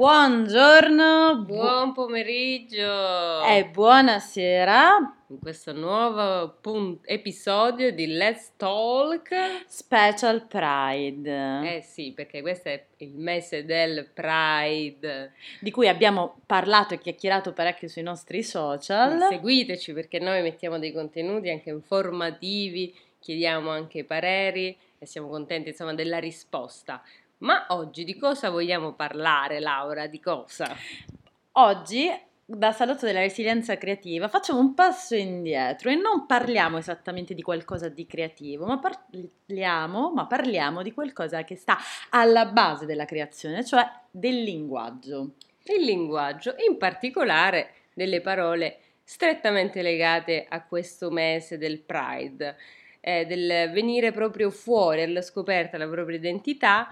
Buongiorno, bu- Buon pomeriggio e buonasera, in questo nuovo pun- episodio di Let's Talk. Special Pride, Eh sì, perché questo è il mese del Pride. di cui abbiamo parlato e chiacchierato parecchio sui nostri social. Seguiteci perché noi mettiamo dei contenuti anche informativi, chiediamo anche pareri e siamo contenti insomma della risposta. Ma oggi di cosa vogliamo parlare, Laura? Di cosa? Oggi, da Salotto della Resilienza Creativa, facciamo un passo indietro e non parliamo esattamente di qualcosa di creativo, ma parliamo, ma parliamo di qualcosa che sta alla base della creazione, cioè del linguaggio. il linguaggio, in particolare delle parole strettamente legate a questo mese del Pride, eh, del venire proprio fuori alla scoperta della propria identità.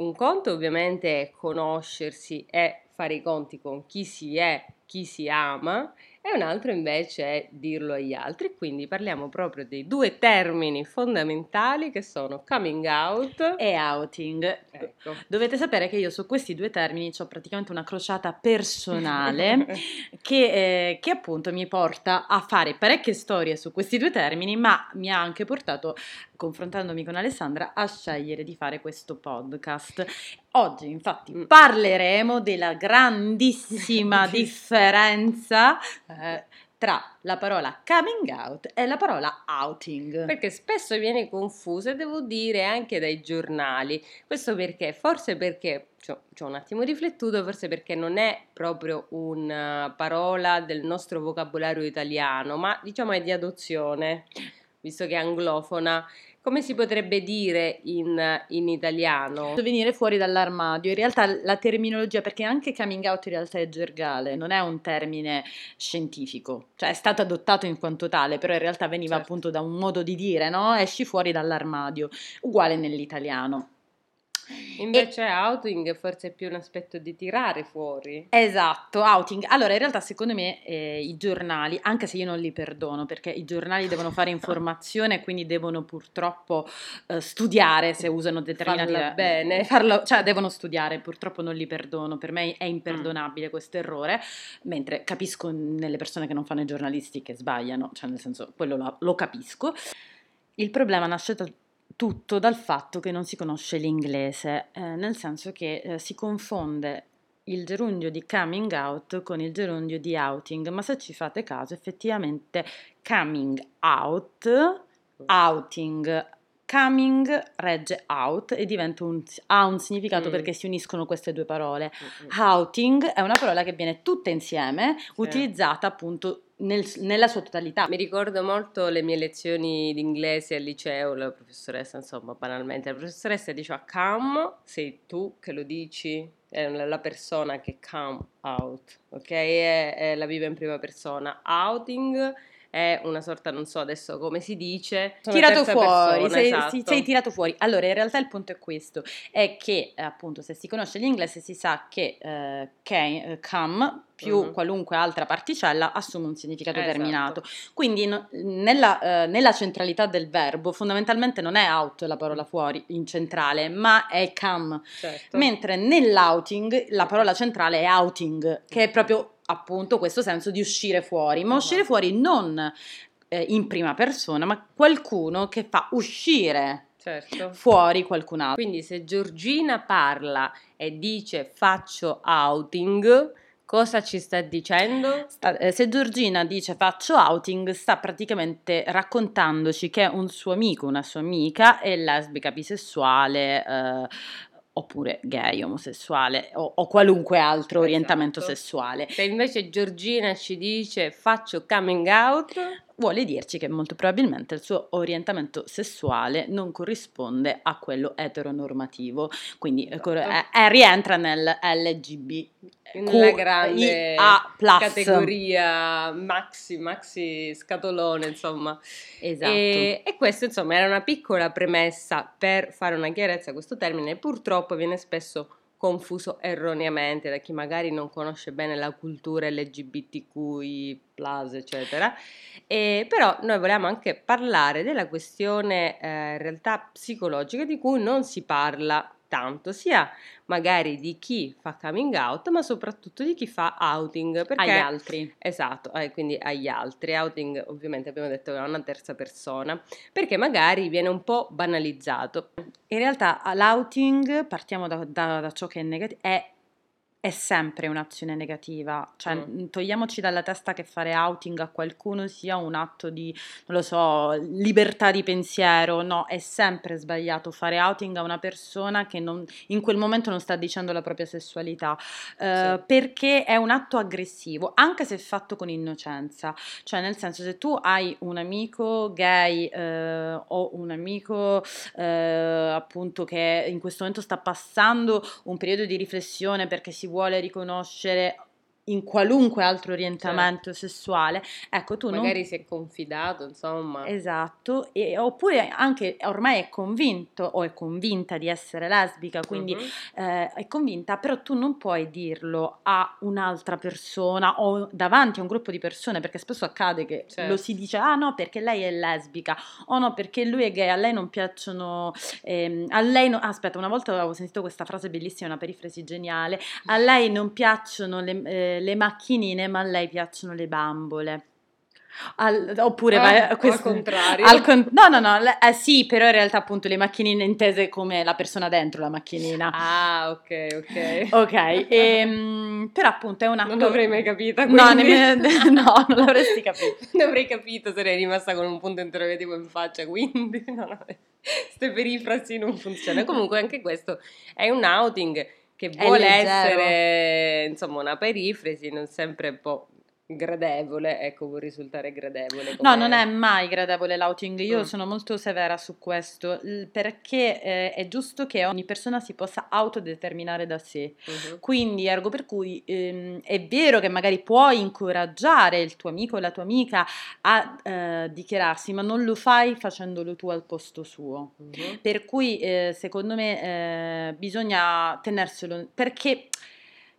Un conto ovviamente è conoscersi e fare i conti con chi si è, chi si ama, e un altro invece è dirlo agli altri. Quindi parliamo proprio dei due termini fondamentali che sono coming out E outing. Ecco. Dovete sapere che io su questi due termini ho praticamente una crociata personale che, eh, che appunto mi porta a fare parecchie storie su questi due termini, ma mi ha anche portato, confrontandomi con Alessandra, a scegliere di fare questo podcast. Oggi infatti Mm. parleremo della grandissima differenza eh, tra la parola coming out e la parola outing. Perché spesso viene confusa, devo dire, anche dai giornali. Questo perché? Forse perché ci ho, ci ho un attimo riflettuto, forse perché non è proprio una parola del nostro vocabolario italiano, ma diciamo è di adozione, visto che è anglofona. Come si potrebbe dire in, in italiano? venire fuori dall'armadio. In realtà la terminologia, perché anche coming out in realtà è gergale, non è un termine scientifico, cioè è stato adottato in quanto tale, però in realtà veniva Certo. appunto da un modo di dire, no? Esci fuori dall'armadio, uguale nell'italiano. Invece outing forse è più un aspetto di tirare fuori. Esatto, outing. Allora, in realtà secondo me eh, i giornali, anche se io non li perdono, perché i giornali devono fare informazione e quindi devono purtroppo eh, studiare se usano determinati... Farla bene. Farlo- cioè devono studiare, purtroppo non li perdono, per me è Mm. imperdonabile questo errore, mentre capisco nelle persone che non fanno i giornalisti che sbagliano, cioè nel senso, quello lo, lo capisco. Il problema nasce da- tutto dal fatto che non si conosce l'inglese, eh, nel senso che eh, si confonde il gerundio di coming out con il gerundio di outing, ma se ci fate caso, effettivamente coming out, outing, coming regge out e diventa un, ha un significato Mm. perché si uniscono queste due parole. Mm-mm. Outing è una parola che viene tutta insieme, utilizzata appunto nel- nella sua totalità. Mi ricordo molto le mie lezioni di inglese al liceo, la professoressa, insomma, banalmente, la professoressa diceva come, sei tu che lo dici, è la persona che come out, ok? È, è la vive in prima persona. Outing è una sorta, non so adesso come si dice, sono tirato fuori, persona, sei, esatto. sì, sei tirato fuori. Allora, in realtà il punto è questo, è che eh, appunto se si conosce l'inglese si sa che eh, came, eh, come più Mhm. qualunque altra particella assume un significato Esatto. terminato. Quindi no- nella, eh, nella centralità del verbo fondamentalmente non è out la parola fuori in centrale, ma è come. Certo. Mentre nell'outing la parola centrale è outing, che è proprio appunto questo senso di uscire fuori, ma uscire Esatto. fuori non eh, in prima persona, ma qualcuno che fa uscire certo. fuori qualcun altro. Quindi se Giorgina parla e dice faccio outing, cosa ci sta dicendo? Sta- eh, se Giorgina dice faccio outing, sta praticamente raccontandoci che un suo amico, una sua amica è lesbica, bisessuale, eh, oppure gay, omosessuale o, o qualunque altro orientamento Esatto. sessuale. Se invece Giorgina ci dice faccio coming out, vuole dirci che molto probabilmente il suo orientamento sessuale non corrisponde a quello eteronormativo, quindi eh, Esatto. eh, eh, rientra nel LGB. nella grande categoria maxi, maxi scatolone, insomma. Esatto. E, e questo, insomma, era una piccola premessa per fare una chiarezza a questo termine. Purtroppo viene spesso confuso erroneamente da chi magari non conosce bene la cultura LGBTQI, eccetera. E, però noi volevamo anche parlare della questione eh, realtà psicologica di cui non si parla tanto, sia magari di chi fa coming out, ma soprattutto di chi fa outing. Perché, agli altri. Esatto, eh, quindi agli altri. Outing ovviamente abbiamo detto che è una terza persona, perché magari viene un po' banalizzato. In realtà l'outing, partiamo da, da, da ciò che è negativo, è è sempre un'azione negativa, cioè mm. togliamoci dalla testa che fare outing a qualcuno sia un atto di, non lo so, libertà di pensiero, no, è sempre sbagliato fare outing a una persona che non, in quel momento non sta dicendo la propria sessualità, eh, sì. perché è un atto aggressivo, anche se fatto con innocenza, cioè nel senso se tu hai un amico gay eh, o un amico eh, appunto che in questo momento sta passando un periodo di riflessione perché si vuole riconoscere in qualunque altro orientamento certo. sessuale, ecco tu magari non... si è confidato, insomma. Esatto, e, oppure anche ormai è convinto o è convinta di essere lesbica, quindi uh-huh. eh, è convinta, però tu non puoi dirlo a un'altra persona o davanti a un gruppo di persone, perché spesso accade che certo. lo si dice, ah no, perché lei è lesbica, o no, perché lui è gay, a lei non piacciono, ehm, a lei no... aspetta, una volta avevo sentito questa frase bellissima, una perifrasi geniale, a lei non piacciono le... Eh, le macchinine, ma a lei piacciono le bambole. Al, oppure ah, questo, al contrario. al con, no no no eh, sì però in realtà appunto le macchinine intese come la persona dentro la macchinina. Ah ok ok. Ok e, ehm, però appunto è un atto non l'avrei mai capita quindi... no, nemmeno, no non l'avresti capito. Non avrei capito sarei rimasta con un punto interrogativo in faccia quindi no, no, queste perifrasi non funzionano. Comunque anche questo è un outing che vuole essere insomma una perifrasi, non sempre può gradevole, ecco, può risultare gradevole. No, non è mai gradevole l'outing, io mm. sono molto severa su questo, perché eh, è giusto che ogni persona si possa autodeterminare da sé. Mm-hmm. Quindi, ergo per cui ehm, è vero che magari puoi incoraggiare il tuo amico o la tua amica a eh, dichiararsi, ma non lo fai facendolo tu al posto suo. Mm-hmm. Per cui, eh, secondo me, eh, bisogna tenerselo, perché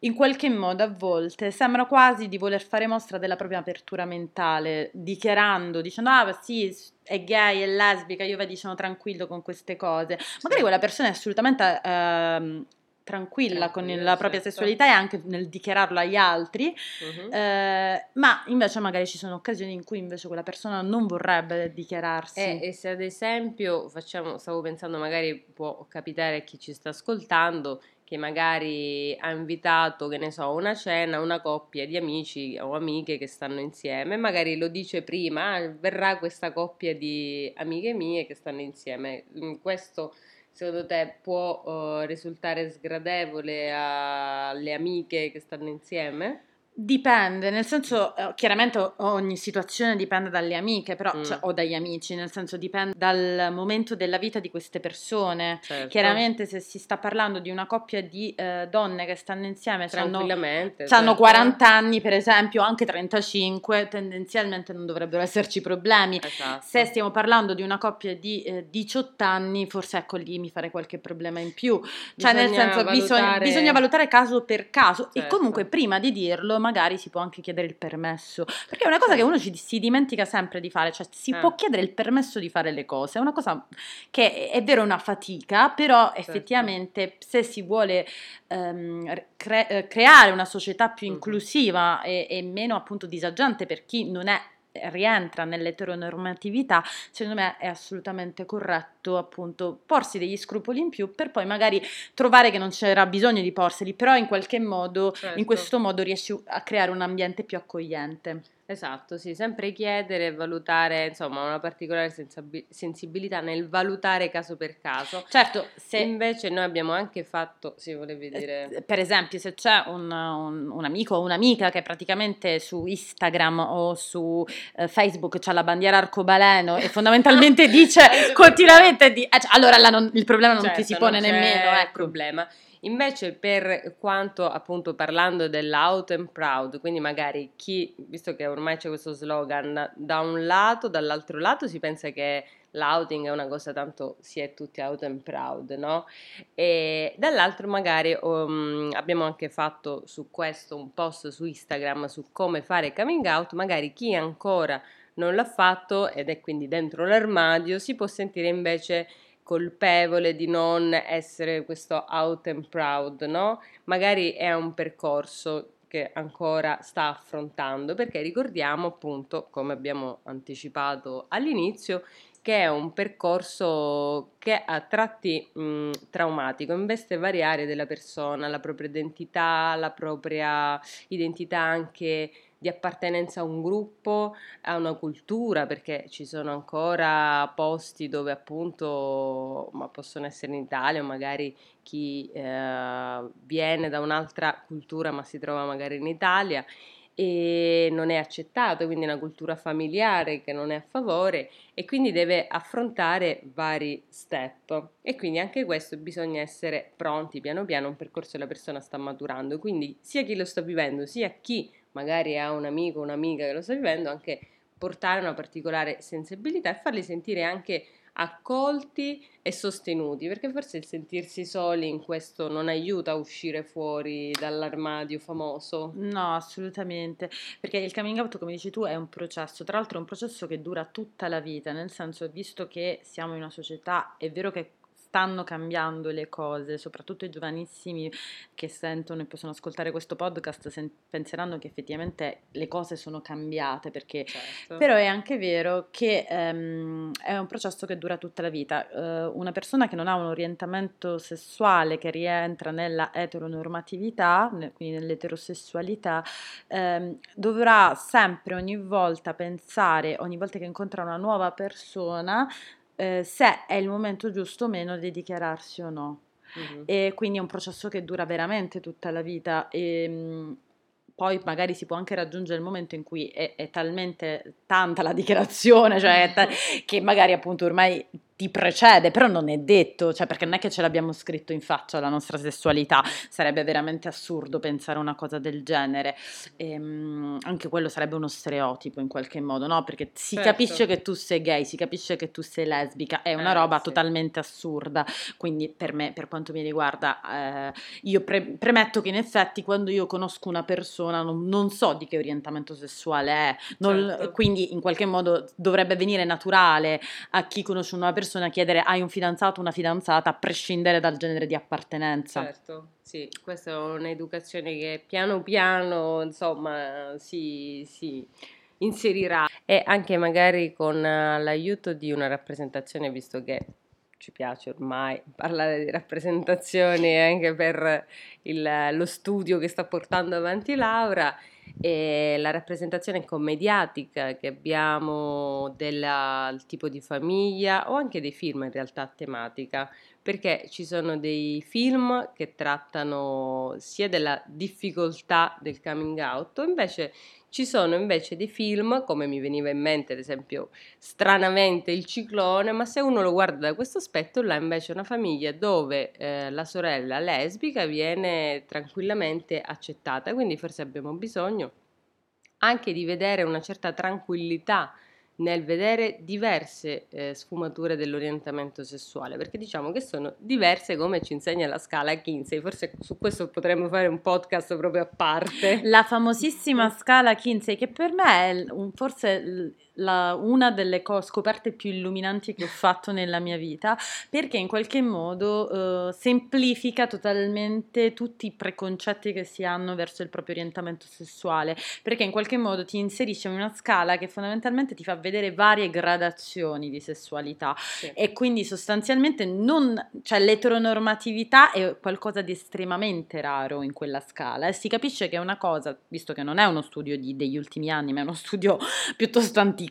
in qualche modo a volte sembra quasi di voler fare mostra della propria apertura mentale, dichiarando, dicendo ah sì, è gay, è lesbica, io vedi sono tranquillo con queste cose. Magari quella persona è assolutamente eh, tranquilla con la propria certo. sessualità e anche nel dichiararlo agli altri, uh-huh. eh, ma invece magari ci sono occasioni in cui invece quella persona non vorrebbe dichiararsi. Eh, e se ad esempio facciamo, stavo pensando magari può capitare a chi ci sta ascoltando che magari ha invitato, che ne so, una cena, una coppia di amici o amiche che stanno insieme, magari lo dice prima, ah, verrà questa coppia di amiche mie che stanno insieme. Mm, questo secondo te può uh, risultare sgradevole alle amiche che stanno insieme? Dipende, nel senso, eh, chiaramente ogni situazione dipende dalle amiche, però, mm. cioè, o dagli amici, nel senso dipende dal momento della vita di queste persone. Certo. Chiaramente se si sta parlando di una coppia di eh, donne che stanno insieme, hanno, certo. hanno 40 anni per esempio, anche 35, tendenzialmente non dovrebbero esserci problemi. Esatto. Se stiamo parlando di una coppia di eh, 18 anni, forse ecco lì mi fare qualche problema in più. Cioè bisogna nel senso valutare... bisogna, bisogna, valutare caso per caso certo. e comunque prima di dirlo magari si può anche chiedere il permesso, perché è una cosa che uno ci, si dimentica sempre di fare, cioè si eh. può chiedere il permesso di fare le cose, è una cosa che è vero una fatica, però certo. effettivamente se si vuole um, cre- creare una società più inclusiva e, e meno appunto disagiante per chi non è rientra nell'eteronormatività, secondo me è assolutamente corretto appunto porsi degli scrupoli in più per poi magari trovare che non c'era bisogno di porseli, però in qualche modo, certo. in questo modo riesci a creare un ambiente più accogliente. Esatto, sì, sempre chiedere e valutare, insomma, una particolare sensabi- sensibilità nel valutare caso per caso. Certo, se invece noi abbiamo anche fatto, sì, volevi eh, dire... Per esempio, se c'è un, un, un amico o un'amica che praticamente su Instagram o su eh, Facebook c'ha la bandiera arcobaleno e fondamentalmente dice continuamente di... Eh, cioè, allora non, il problema non certo, ti si pone nemmeno, ecco. problema. Invece per quanto appunto parlando dell'out and proud, quindi magari chi, visto che ormai c'è questo slogan, da un lato, dall'altro lato si pensa che l'outing è una cosa tanto si è tutti out and proud, no? E dall'altro magari um, abbiamo anche fatto su questo un post su Instagram su come fare coming out, magari chi ancora non l'ha fatto ed è quindi dentro l'armadio si può sentire invece colpevole di non essere questo out and proud, no? Magari è un percorso che ancora sta affrontando, perché ricordiamo appunto, come abbiamo anticipato all'inizio, che è un percorso che a tratti mh, traumatico, investe varie aree della persona, la propria identità, la propria identità anche di appartenenza a un gruppo, a una cultura, perché ci sono ancora posti dove appunto, ma possono essere in Italia o magari chi eh, viene da un'altra cultura ma si trova magari in Italia e non è accettato, quindi è una cultura familiare che non è a favore e quindi deve affrontare vari step. E quindi anche questo bisogna essere pronti piano piano, un percorso che la persona sta maturando, quindi sia chi lo sta vivendo sia chi magari ha un amico o un'amica che lo sta vivendo, anche portare una particolare sensibilità e farli sentire anche accolti e sostenuti, perché forse il sentirsi soli in questo non aiuta a uscire fuori dall'armadio famoso. No, assolutamente, perché il coming out, come dici tu, è un processo, tra l'altro è un processo che dura tutta la vita, nel senso, visto che siamo in una società, è vero che stanno cambiando le cose, soprattutto i giovanissimi che sentono e possono ascoltare questo podcast sen- penseranno che effettivamente le cose sono cambiate, perché certo. però è anche vero che um, è un processo che dura tutta la vita. Uh, una persona che non ha un orientamento sessuale che rientra nella eteronormatività, quindi nell'eterosessualità, um, dovrà sempre ogni volta pensare, ogni volta che incontra una nuova persona, eh, se è il momento giusto o meno di dichiararsi o no. Mm-hmm. E quindi è un processo che dura veramente tutta la vita. E, mh, poi magari si può anche raggiungere il momento in cui è, è talmente tanta la dichiarazione, cioè ta- che magari appunto ormai ti precede, però non è detto, cioè perché non è che ce l'abbiamo scritto in faccia la nostra sessualità, sarebbe veramente assurdo pensare una cosa del genere, e, um, anche quello sarebbe uno stereotipo in qualche modo, no? Perché si certo. capisce che tu sei gay, si capisce che tu sei lesbica, è una eh, roba sì. totalmente assurda, quindi per me, per quanto mi riguarda, eh, io pre- premetto che in effetti quando io conosco una persona non, non so di che orientamento sessuale è, non, certo. quindi in qualche modo dovrebbe venire naturale a chi conosce una persona persona chiedere hai un fidanzato o una fidanzata a prescindere dal genere di appartenenza. Certo, sì, questa è un'educazione che piano piano, insomma, si, si inserirà e anche magari con l'aiuto di una rappresentazione, visto che ci piace ormai parlare di rappresentazioni anche per il, lo studio che sta portando avanti Laura e la rappresentazione commediatica che abbiamo del tipo di famiglia o anche dei film in realtà tematica. Perché ci sono dei film che trattano sia della difficoltà del coming out invece ci sono invece dei film, come mi veniva in mente ad esempio stranamente Il ciclone, ma se uno lo guarda da questo aspetto, là invece è una famiglia dove eh, la sorella lesbica viene tranquillamente accettata, quindi forse abbiamo bisogno anche di vedere una certa tranquillità nel vedere diverse eh, sfumature dell'orientamento sessuale, perché diciamo che sono diverse come ci insegna la scala Kinsey, forse su questo potremmo fare un podcast proprio a parte. La famosissima scala Kinsey, che per me è forse la, una delle co- scoperte più illuminanti che ho fatto nella mia vita, perché in qualche modo uh, semplifica totalmente tutti i preconcetti che si hanno verso il proprio orientamento sessuale, perché in qualche modo ti inserisce in una scala che fondamentalmente ti fa vedere varie gradazioni di sessualità sì. e quindi sostanzialmente non, cioè l'eteronormatività è qualcosa di estremamente raro in quella scala e si capisce che è una cosa, visto che non è uno studio di, degli ultimi anni, ma è uno studio piuttosto antico,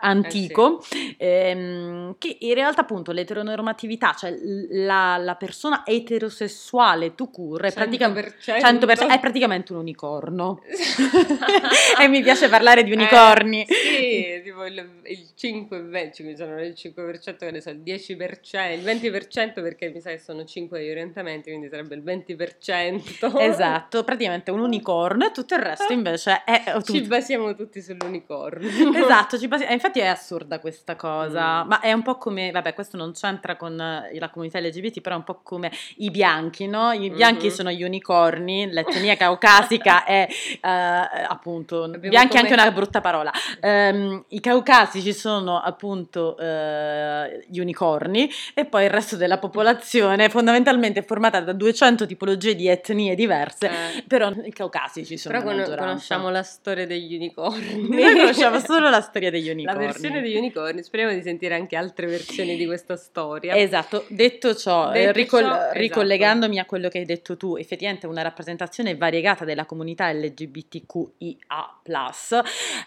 antico, eh sì. ehm, che in realtà appunto l'eteronormatività, cioè la, la persona eterosessuale tu cur è, praticamente, 100%, è praticamente un unicorno. e mi piace parlare di unicorni. Eh, sì, tipo il, il 5, 20, mi sono il 5%, che ne so, il 10%, il 20% perché mi sa che sono 5 gli orientamenti, quindi sarebbe il 20%. Esatto, praticamente un unicorno e tutto il resto invece è... Tutto. Ci basiamo tutti sull'unicorno. esatto, ci basiamo, infatti infatti è assurda questa cosa, Mm. ma è un po' come, vabbè, questo non c'entra con eh, la comunità LGBT, però è un po' come i bianchi, no? I bianchi Mhm. sono gli unicorni, l'etnia caucasica è eh, appunto, Abbiamo bianchi è anche come- una brutta parola. Ehm, I caucasici sono appunto eh, gli unicorni e poi il resto della popolazione fondamentalmente è formata da 200 tipologie di etnie diverse, Eh, però i caucasici sono però la con- maggioranza. conosciamo la storia degli unicorni. Noi conosciamo solo la storia degli unicorni. Versione degli unicorni, speriamo di sentire anche altre versioni di questa storia. Esatto, detto ciò, eh, Detto ricol- ciò, esatto. ricollegandomi a quello che hai detto tu, effettivamente una rappresentazione variegata della comunità LGBTQIA,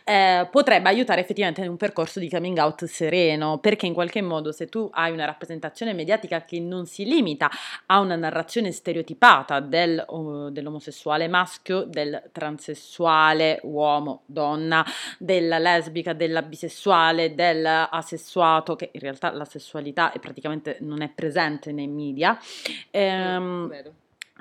eh, potrebbe aiutare effettivamente in un percorso di coming out sereno, perché in qualche modo se tu hai una rappresentazione mediatica che non si limita a una narrazione stereotipata del, dell'omosessuale maschio, del transessuale uomo, donna, della lesbica, della bisessuale, dell'asessuato, che in realtà la sessualità è praticamente non è presente nei media. Ehm, Vero.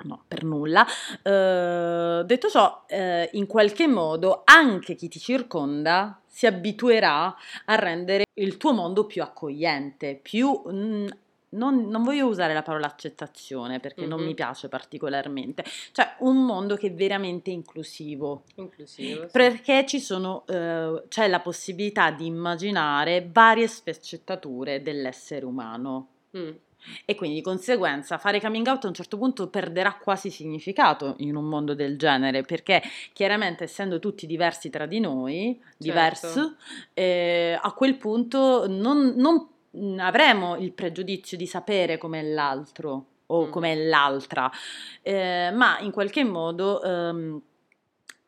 No, per nulla. Eh, detto ciò, eh, in qualche modo anche chi ti circonda si abituerà a rendere il tuo mondo più accogliente, più... mm, non, non voglio usare la parola accettazione perché non Mhm. mi piace particolarmente, cioè un mondo che è veramente inclusivo, Inclusivo. sì. perché ci sono, eh, c'è la possibilità di immaginare varie sfaccettature dell'essere umano. Mm. E quindi di conseguenza fare coming out a un certo punto perderà quasi significato in un mondo del genere, perché chiaramente essendo tutti diversi tra di noi, diversi, Certo. eh, a quel punto non, non, avremo il pregiudizio di sapere com'è l'altro o Mm. com'è l'altra, eh, ma in qualche modo ehm,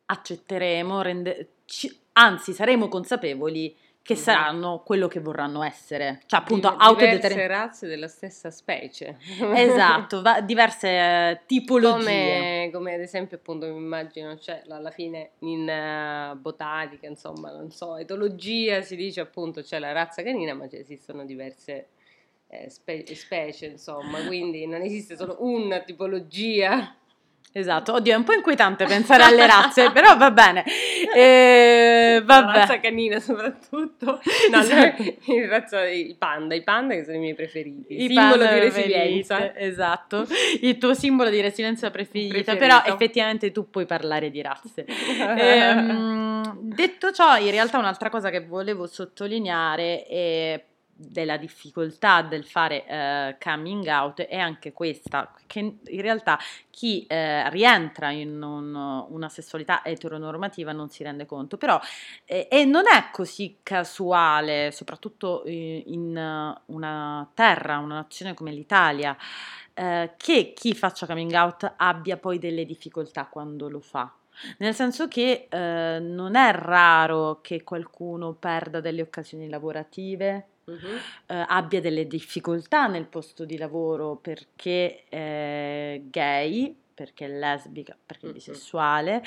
accetteremo, rende- ci- anzi saremo consapevoli che Mhm. saranno quello che vorranno essere, cioè appunto Di- diverse autodeterminati. razze della stessa specie. Esatto, va- diverse tipologie. Come, come ad esempio, appunto, mi immagino, cioè, la- alla fine in eh, botanica, insomma, non so, etologia si dice appunto c'è la razza canina, ma ci esistono diverse eh, spe- specie, insomma, quindi non esiste solo una tipologia. Esatto, oddio, è un po' inquietante pensare alle razze, però va bene. Eh, La vabbè. razza canina soprattutto. No, Esatto. in razza, i panda, i panda che sono i miei preferiti. I simbolo di resilienza. Esatto, il tuo simbolo di resilienza preferita, Preferito. però effettivamente tu puoi parlare di razze. Ehm, detto ciò, in realtà un'altra cosa che volevo sottolineare è della difficoltà del fare eh, coming out è anche questa, che in realtà chi eh, rientra in un- una sessualità eteronormativa non si rende conto, però eh, e non è così casuale, soprattutto in eh, una terra, una nazione come l'Italia, eh, che chi faccia coming out abbia poi delle difficoltà quando lo fa. Nel senso che non è raro che qualcuno perda delle occasioni lavorative, Mhm. eh, abbia delle difficoltà nel posto di lavoro perché è gay, perché è lesbica, perché è bisessuale,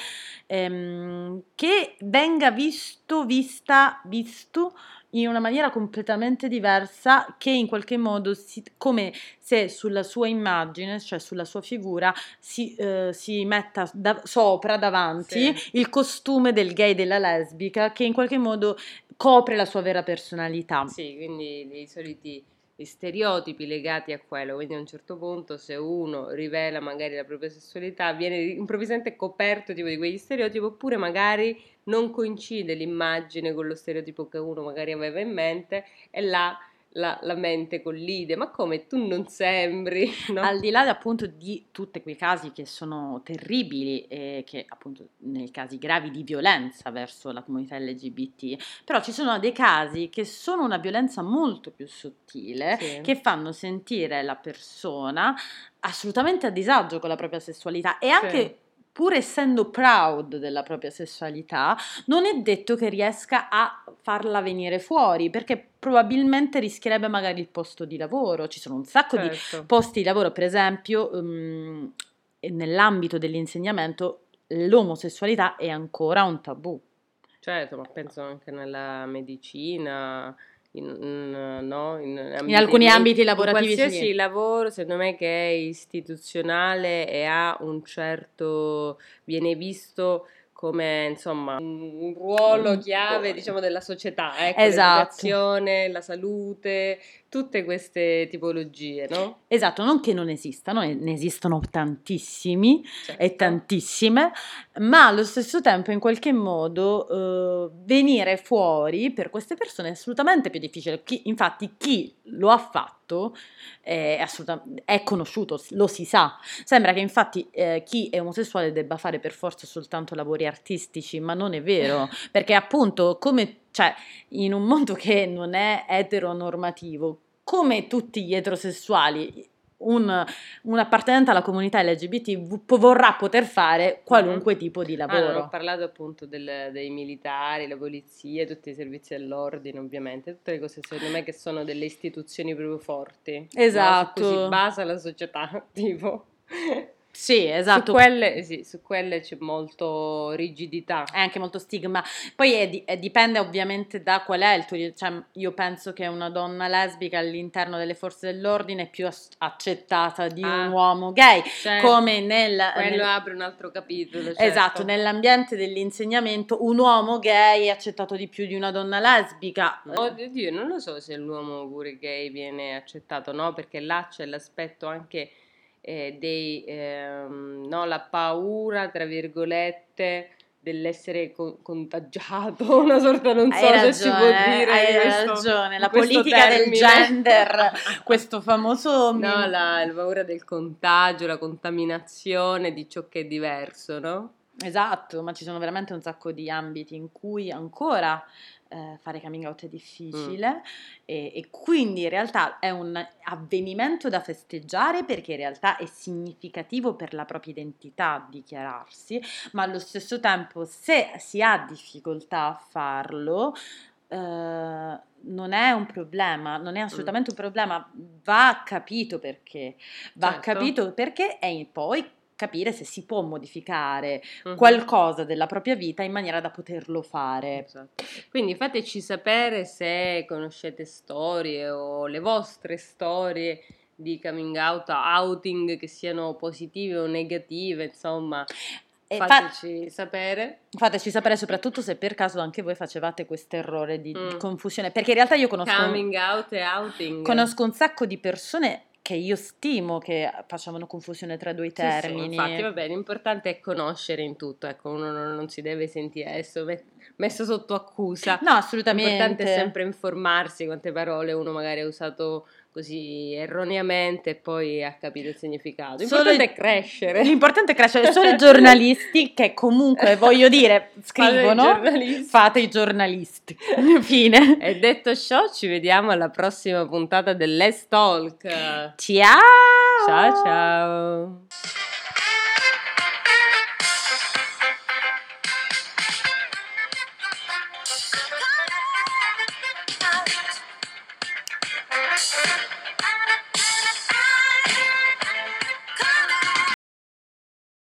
ehm, che venga visto, vista, visto in una maniera completamente diversa che in qualche modo si- come se sulla sua immagine, cioè sulla sua figura, si, eh, si metta da- sopra, davanti, Sì. il costume del gay e della lesbica che in qualche modo copre la sua vera personalità. Sì, quindi dei soliti stereotipi legati a quello, quindi a un certo punto se uno rivela magari la propria sessualità viene improvvisamente coperto tipo di quegli stereotipi oppure magari non coincide l'immagine con lo stereotipo che uno magari aveva in mente e là la, la mente collide, ma come tu non sembri, no? Al di là appunto di tutti quei casi che sono terribili e che appunto nei casi gravi di violenza verso la comunità LGBT, però ci sono dei casi che sono una violenza molto più sottile Sì. che fanno sentire la persona assolutamente a disagio con la propria sessualità e anche Sì. Pur essendo proud della propria sessualità, non è detto che riesca a farla venire fuori, perché probabilmente rischierebbe magari il posto di lavoro. Ci sono un sacco di Certo. posti di lavoro, per esempio, ehm, nell'ambito dell'insegnamento l'omosessualità è ancora un tabù. Certo, ma penso anche nella medicina, in, in- no? in, ambiti- alcuni ambiti lavorativi, In qualsiasi sì. lavoro, secondo me, che è istituzionale e ha un certo, viene visto come insomma un ruolo chiave diciamo della società, ecco, Esatto. l'educazione, la salute, tutte queste tipologie, no? Esatto, non che non esistano, ne esistono tantissimi Certo. e tantissime, ma allo stesso tempo in qualche modo eh, venire fuori per queste persone è assolutamente più difficile. Chi- infatti chi lo ha fatto è, è conosciuto, lo si sa. Sembra che infatti eh, chi è omosessuale debba fare per forza soltanto lavori artistici, ma non è vero, perché appunto come cioè, in un mondo che non è eteronormativo, come tutti gli eterosessuali, un, un appartenente alla comunità LGBT vorrà poter fare qualunque tipo di Ah, non ho lavoro. parlato appunto del- dei militari, la polizia, tutti i servizi dell'ordine, ovviamente, tutte le cose secondo me che sono delle istituzioni proprio forti. no? Esatto. Su cui si basa la società, tipo. Sì, esatto. Su quelle, sì, su quelle c'è molto rigidità. È anche molto stigma. Poi è di- è- dipende ovviamente da qual è il tuo. Cioè, io penso che una donna lesbica all'interno delle forze dell'ordine è più as- accettata di Ah. un uomo gay. Cioè, Come nel, quello nel- apre un altro capitolo. certo. Esatto, nell'ambiente dell'insegnamento un uomo gay è accettato di più di una donna lesbica. Oddio, non lo so se l'uomo pure gay viene accettato, no? Perché là c'è l'aspetto anche eh, dei, ehm, no, la paura, tra virgolette, dell'essere co- contagiato, una sorta, non so Hai se si può ragione, dire hai questo- ragione, la politica del termine. gender, questo famoso... No, la, la paura del contagio, la contaminazione di ciò che è diverso, no? Esatto, ma ci sono veramente un sacco di ambiti in cui ancora eh, fare coming out è difficile e, e quindi in realtà è un avvenimento da festeggiare perché in realtà è significativo per la propria identità dichiararsi, ma allo stesso tempo se si ha difficoltà a farlo, eh, non è un problema, non è assolutamente un problema, va capito perché, va Certo. capito perché e poi capire se si può modificare Mhm. qualcosa della propria vita in maniera da poterlo fare. Esatto. Quindi fateci sapere se conoscete storie o le vostre storie di coming out, outing che siano positive o negative, insomma, E fa- fateci sapere. fateci sapere soprattutto se per caso anche voi facevate questo errore di, di Mm. confusione, perché in realtà io conosco, Coming out e outing. conosco un sacco di persone che io stimo che facevano confusione tra due Sì, sì, termini. infatti, va bene, l'importante è conoscere in tutto, ecco, uno non, non si deve sentire messo sotto accusa. No, assolutamente. L'importante è sempre informarsi quante parole uno magari ha usato così erroneamente e poi ha capito il significato. Solo L'importante i- è crescere. L'importante è crescere, solo i giornalisti che comunque, voglio dire, scrivono, Fate i giornalisti. fate i giornalisti. Fine. E detto ciò, ci vediamo alla prossima puntata del Let's Talk. Ciao! Ciao ciao.